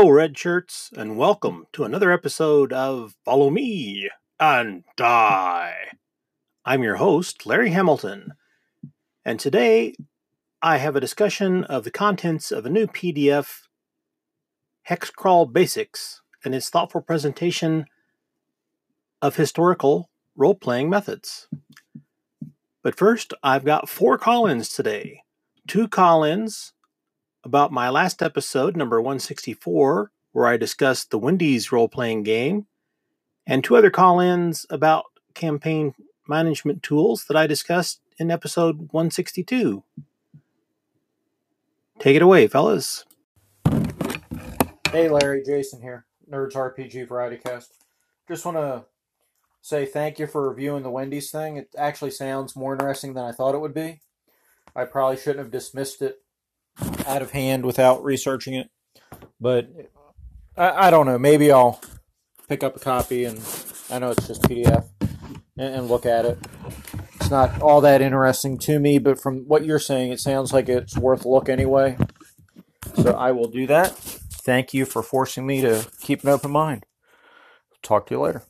Hello, red shirts, and welcome to another episode of Follow Me and Die. I'm your host, Larry Hamilton, and today I have a discussion of the contents of a new PDF, Hexcrawl Basics, and its thoughtful presentation of historical role playing methods. But first, I've got four call ins today. Two call ins about my last episode, number 164, where I discussed the Wendy's role playing game, and two other call ins about campaign management tools that I discussed in episode 162. Take it away, fellas. Hey Larry, Jason here, Nerds RPG Variety Cast. Just want to say thank you for reviewing the Wendy's thing. It actually sounds more interesting than I thought it would be. I probably shouldn't have dismissed it out of hand without researching it, but I, I don't know. Maybe I'll pick up a copy and I know it's just PDF and, and look at it. It's not all that interesting to me, but from what you're saying, it sounds like it's worth a look anyway. So I will do that. Thank you for forcing me to keep an open mind. Talk to you later.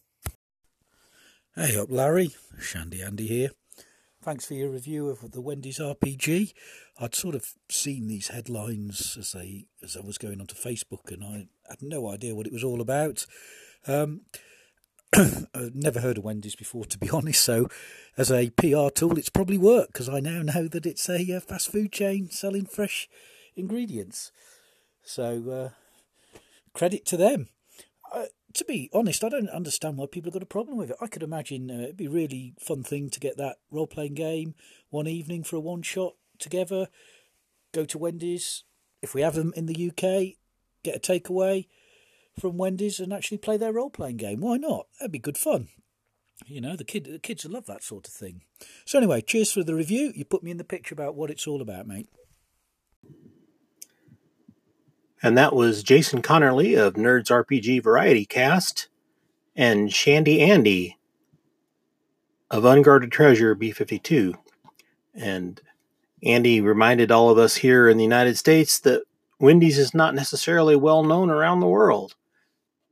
Hey up, Larry. Shandy Andy here. Thanks for your review of the Wendy's RPG. I'd sort of seen these headlines as they as I was going onto Facebook, and I had no idea what it was all about. Um, I've never heard of Wendy's before, to be honest. So, as a PR tool, it's probably worked because I now know that it's a uh, fast food chain selling fresh ingredients. So, uh, credit to them. Uh, to be honest, I don't understand why people have got a problem with it. I could imagine uh, it'd be a really fun thing to get that role playing game one evening for a one shot together. Go to Wendy's if we have them in the UK. Get a takeaway from Wendy's and actually play their role playing game. Why not? That'd be good fun. You know, the kid the kids love that sort of thing. So anyway, cheers for the review. You put me in the picture about what it's all about, mate. And that was Jason Connerly of Nerds RPG Variety Cast and Shandy Andy of Unguarded Treasure B 52. And Andy reminded all of us here in the United States that Wendy's is not necessarily well known around the world.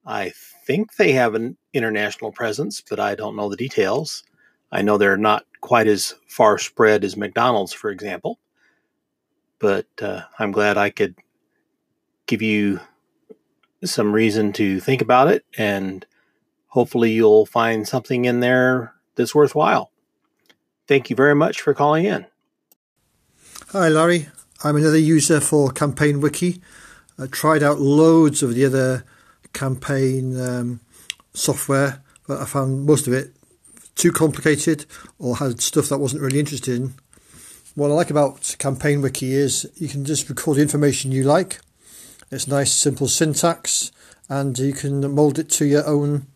I think they have an international presence, but I don't know the details. I know they're not quite as far spread as McDonald's, for example. But uh, I'm glad I could give you some reason to think about it, and hopefully you'll find something in there that's worthwhile. Thank you very much for calling in. Hi, Larry. I'm another user for Campaign Wiki. I tried out loads of the other campaign um, software, but I found most of it too complicated or had stuff that wasn't really interesting. What I like about Campaign Wiki is you can just record the information you like it's nice, simple syntax, and you can mold it to your own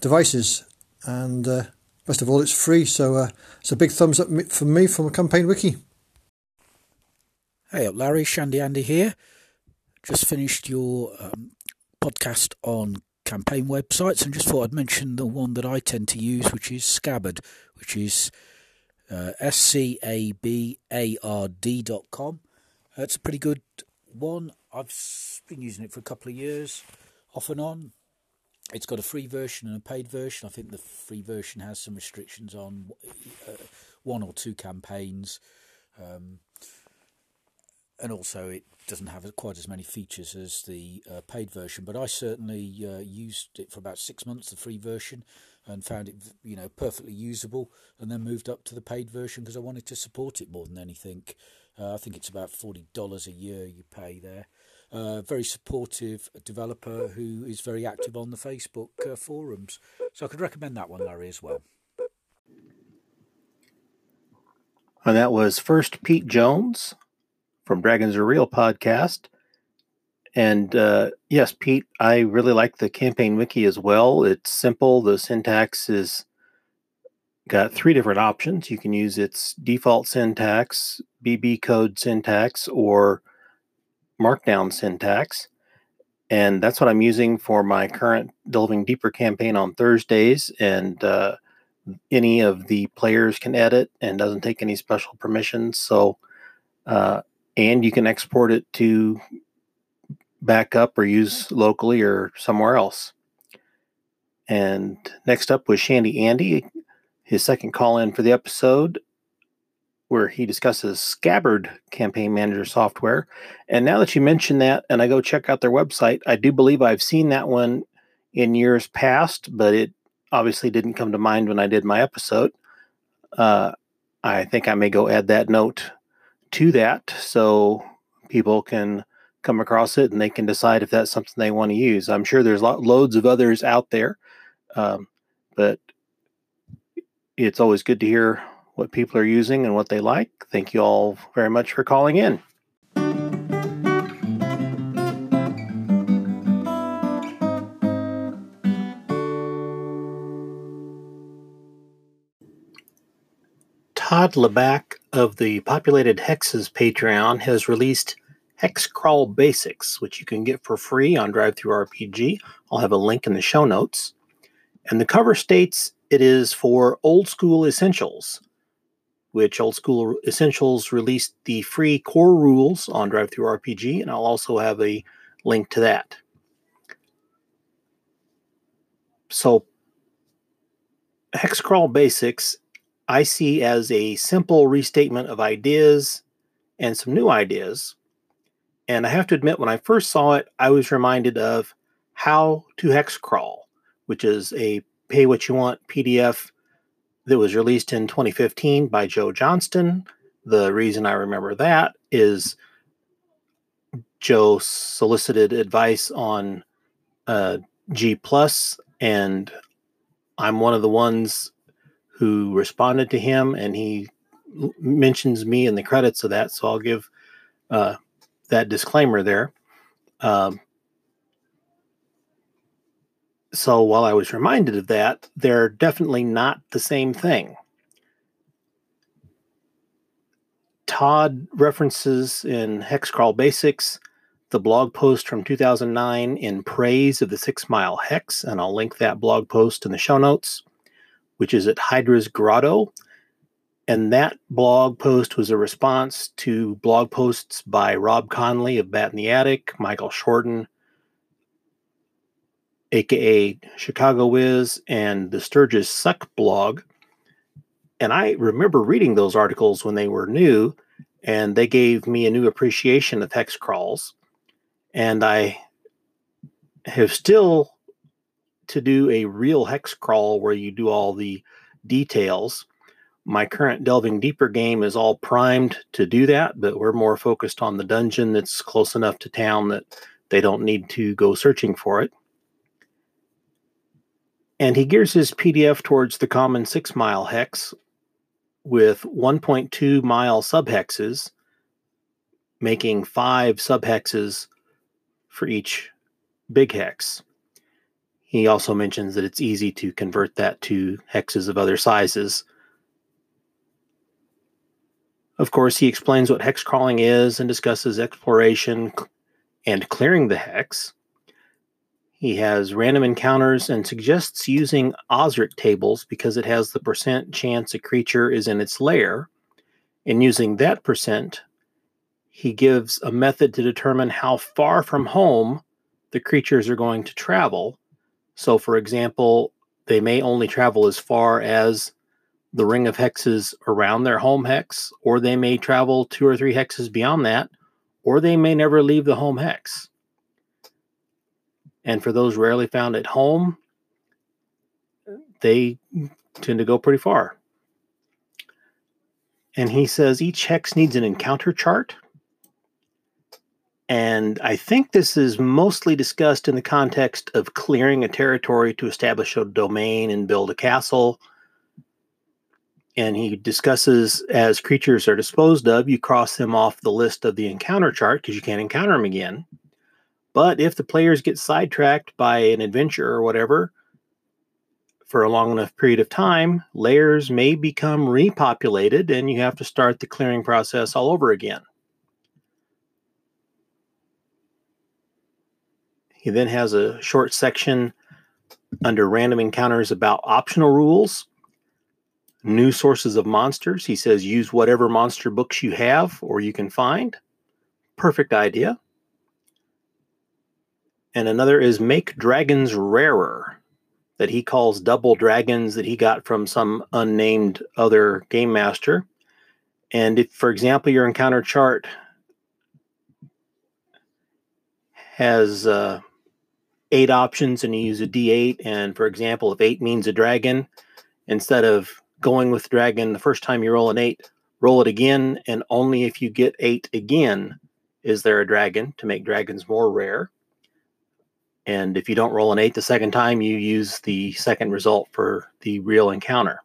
devices. And uh, best of all, it's free, so uh, it's a big thumbs up from me from Campaign Wiki. Hey up, Larry. Shandy Andy here. Just finished your um, podcast on campaign websites and just thought I'd mention the one that I tend to use, which is Scabard, which is uh, S-C-A-B-A-R-D.com. It's a pretty good one. I've been using it for a couple of years, off and on. It's got a free version and a paid version. I think the free version has some restrictions on uh, one or two campaigns, um, and also it doesn't have quite as many features as the uh, paid version. But I certainly uh, used it for about six months, the free version, and found it you know perfectly usable. And then moved up to the paid version because I wanted to support it more than anything. Uh, I think it's about forty dollars a year you pay there. Uh, very supportive developer who is very active on the Facebook uh, forums. So I could recommend that one, Larry, as well. And that was first Pete Jones from Dragons Are Real podcast. And uh, yes, Pete, I really like the campaign wiki as well. It's simple. The syntax is got three different options. You can use its default syntax, BB code syntax, or Markdown syntax. And that's what I'm using for my current Delving Deeper campaign on Thursdays. And uh, any of the players can edit and doesn't take any special permissions. So, uh, and you can export it to backup or use locally or somewhere else. And next up was Shandy Andy, his second call in for the episode, where he discusses Scabard Campaign Manager software. And now that you mention that, and I go check out their website, I do believe I've seen that one in years past, but it obviously didn't come to mind when I did my episode. Uh, I think I may go add that note to that so people can come across it and they can decide if that's something they want to use. I'm sure there's lo- loads of others out there, um, but it's always good to hear what people are using and what they like. Thank you all very much for calling in. Todd Leback of the Populated Hexes Patreon has released Hexcrawl Basics, which you can get for free on DriveThruRPG. I'll have a link in the show notes. And the cover states it is for Old School Essentials, which Old School Essentials released the free core rules on DriveThruRPG, and I'll also have a link to that. So, Hexcrawl Basics I see as a simple restatement of ideas and some new ideas. And I have to admit, when I first saw it, I was reminded of How to Hex Crawl, which is a pay what you want PDF that was released in 2015 by Joe Johnston. The reason I remember that is Joe solicited advice on uh, G Plus, and I'm one of the ones who responded to him, and he mentions me in the credits of that. So I'll give uh, that disclaimer there. Um, so while I was reminded of that, they're definitely not the same thing. Todd references in Hexcrawl Basics the blog post from 2009 in praise of the Six Mile Hex, and I'll link that blog post in the show notes which is at Hydra's Grotto. And that blog post was a response to blog posts by Rob Conley of Bat in the Attic, Michael Shorten, aka Chicago Wiz, and the Sturgis Suck blog. And I remember reading those articles when they were new, and they gave me a new appreciation of hex crawls. And I have still to do a real hex crawl where you do all the details. My current Delving Deeper game is all primed to do that, but we're more focused on the dungeon that's close enough to town that they don't need to go searching for it. And he gears his PDF towards the common six mile hex with 1.2 mile subhexes, making five subhexes for each big hex. He also mentions that it's easy to convert that to hexes of other sizes. Of course, he explains what hex crawling is and discusses exploration and clearing the hex. He has random encounters and suggests using Osric tables because it has the percent chance a creature is in its lair. And using that percent, he gives a method to determine how far from home the creatures are going to travel so, for example, they may only travel as far as the ring of hexes around their home hex, or they may travel two or three hexes beyond that, or they may never leave the home hex. And for those rarely found at home, they tend to go pretty far. And he says each hex needs an encounter chart. And I think this is mostly discussed in the context of clearing a territory to establish a domain and build a castle. And he discusses as creatures are disposed of, you cross them off the list of the encounter chart because you can't encounter them again. But if the players get sidetracked by an adventure or whatever for a long enough period of time, lairs may become repopulated and you have to start the clearing process all over again. He then has a short section under random encounters about optional rules, new sources of monsters. He says use whatever monster books you have or you can find. Perfect idea. And another is Make Dragons Rarer, that he calls double dragons that he got from some unnamed other game master. And if, for example, your encounter chart has uh, eight options and you use a d8, and for example, if eight means a dragon, instead of going with dragon the first time you roll an eight, roll it again, and only if you get eight again is there a dragon to make dragons more rare. And if you don't roll an eight the second time, you use the second result for the real encounter.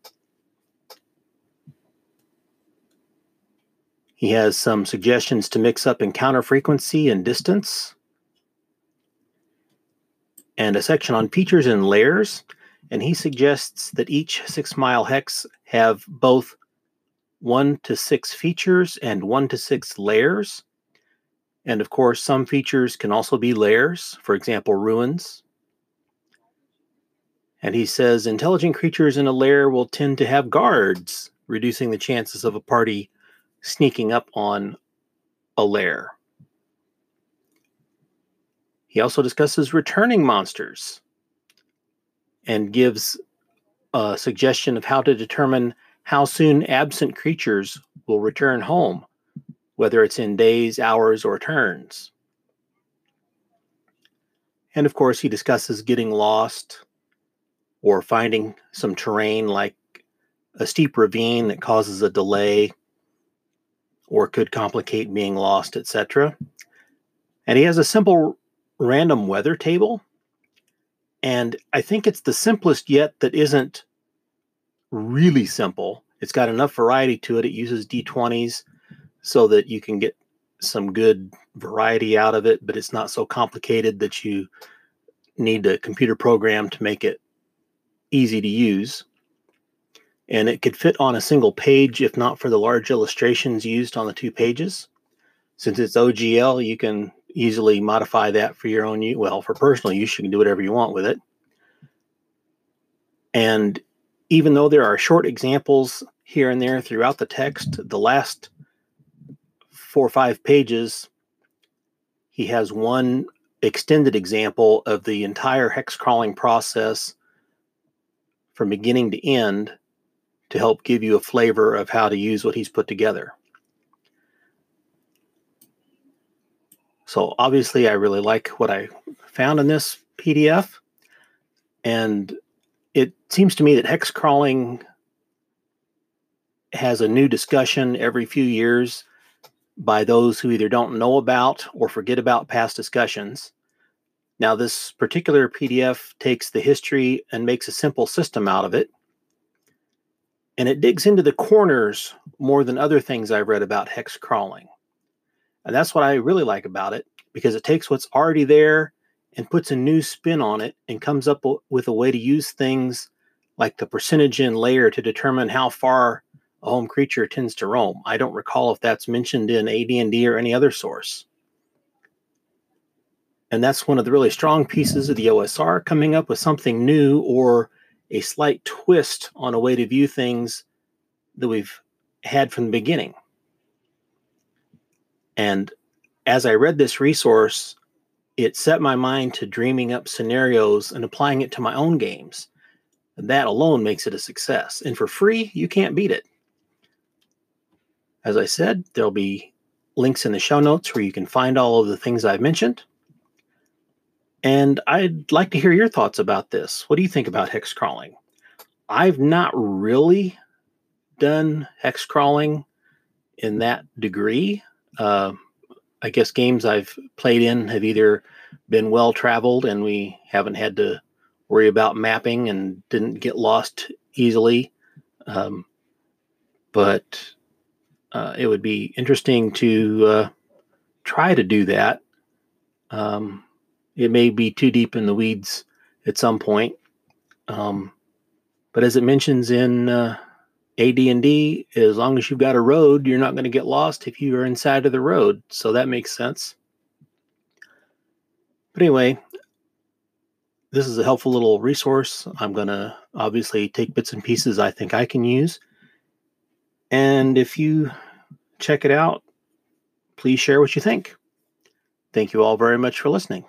He has some suggestions to mix up encounter frequency and distance, and a section on features and lairs. And he suggests that each six mile hex have both one to six features and one to six lairs. And of course, some features can also be lairs, for example, ruins. And he says intelligent creatures in a lair will tend to have guards, reducing the chances of a party sneaking up on a lair. He also discusses returning monsters and gives a suggestion of how to determine how soon absent creatures will return home whether it's in days, hours, or turns. And of course, he discusses getting lost or finding some terrain like a steep ravine that causes a delay or could complicate being lost, etc. And he has a simple random weather table. And I think it's the simplest yet that isn't really simple. It's got enough variety to it. It uses D20s so that you can get some good variety out of it, but it's not so complicated that you need a computer program to make it easy to use. And it could fit on a single page if not for the large illustrations used on the two pages. Since it's OGL, you can easily modify that for your own use. Well, for personal use, you can do whatever you want with it. And even though there are short examples here and there throughout the text, the last four or five pages, he has one extended example of the entire hex crawling process from beginning to end to help give you a flavor of how to use what he's put together. So obviously I really like what I found in this PDF and it seems to me that hex crawling has a new discussion every few years by those who either don't know about or forget about past discussions. Now, this particular PDF takes the history and makes a simple system out of it. And it digs into the corners more than other things I've read about hex crawling. And that's what I really like about it because it takes what's already there and puts a new spin on it and comes up with a way to use things like the percentage in lair to determine how far a home creature tends to roam. I don't recall if that's mentioned in AD&D or any other source. And that's one of the really strong pieces of the OSR coming up with something new or a slight twist on a way to view things that we've had from the beginning. And as I read this resource, it set my mind to dreaming up scenarios and applying it to my own games. That alone makes it a success. And for free, you can't beat it. As I said, there'll be links in the show notes where you can find all of the things I've mentioned. And I'd like to hear your thoughts about this. What do you think about hex crawling? I've not really done hex crawling in that degree. Uh, I guess games I've played in have either been well traveled and we haven't had to worry about mapping and didn't get lost easily. Um, but uh, it would be interesting to uh, try to do that. Um, it may be too deep in the weeds at some point, um, but as it mentions in uh, AD&D, as long as you've got a road, you're not going to get lost if you are inside of the road. So that makes sense. But anyway, this is a helpful little resource. I'm going to obviously take bits and pieces I think I can use. And if you check it out. Please share what you think. Thank you all very much for listening.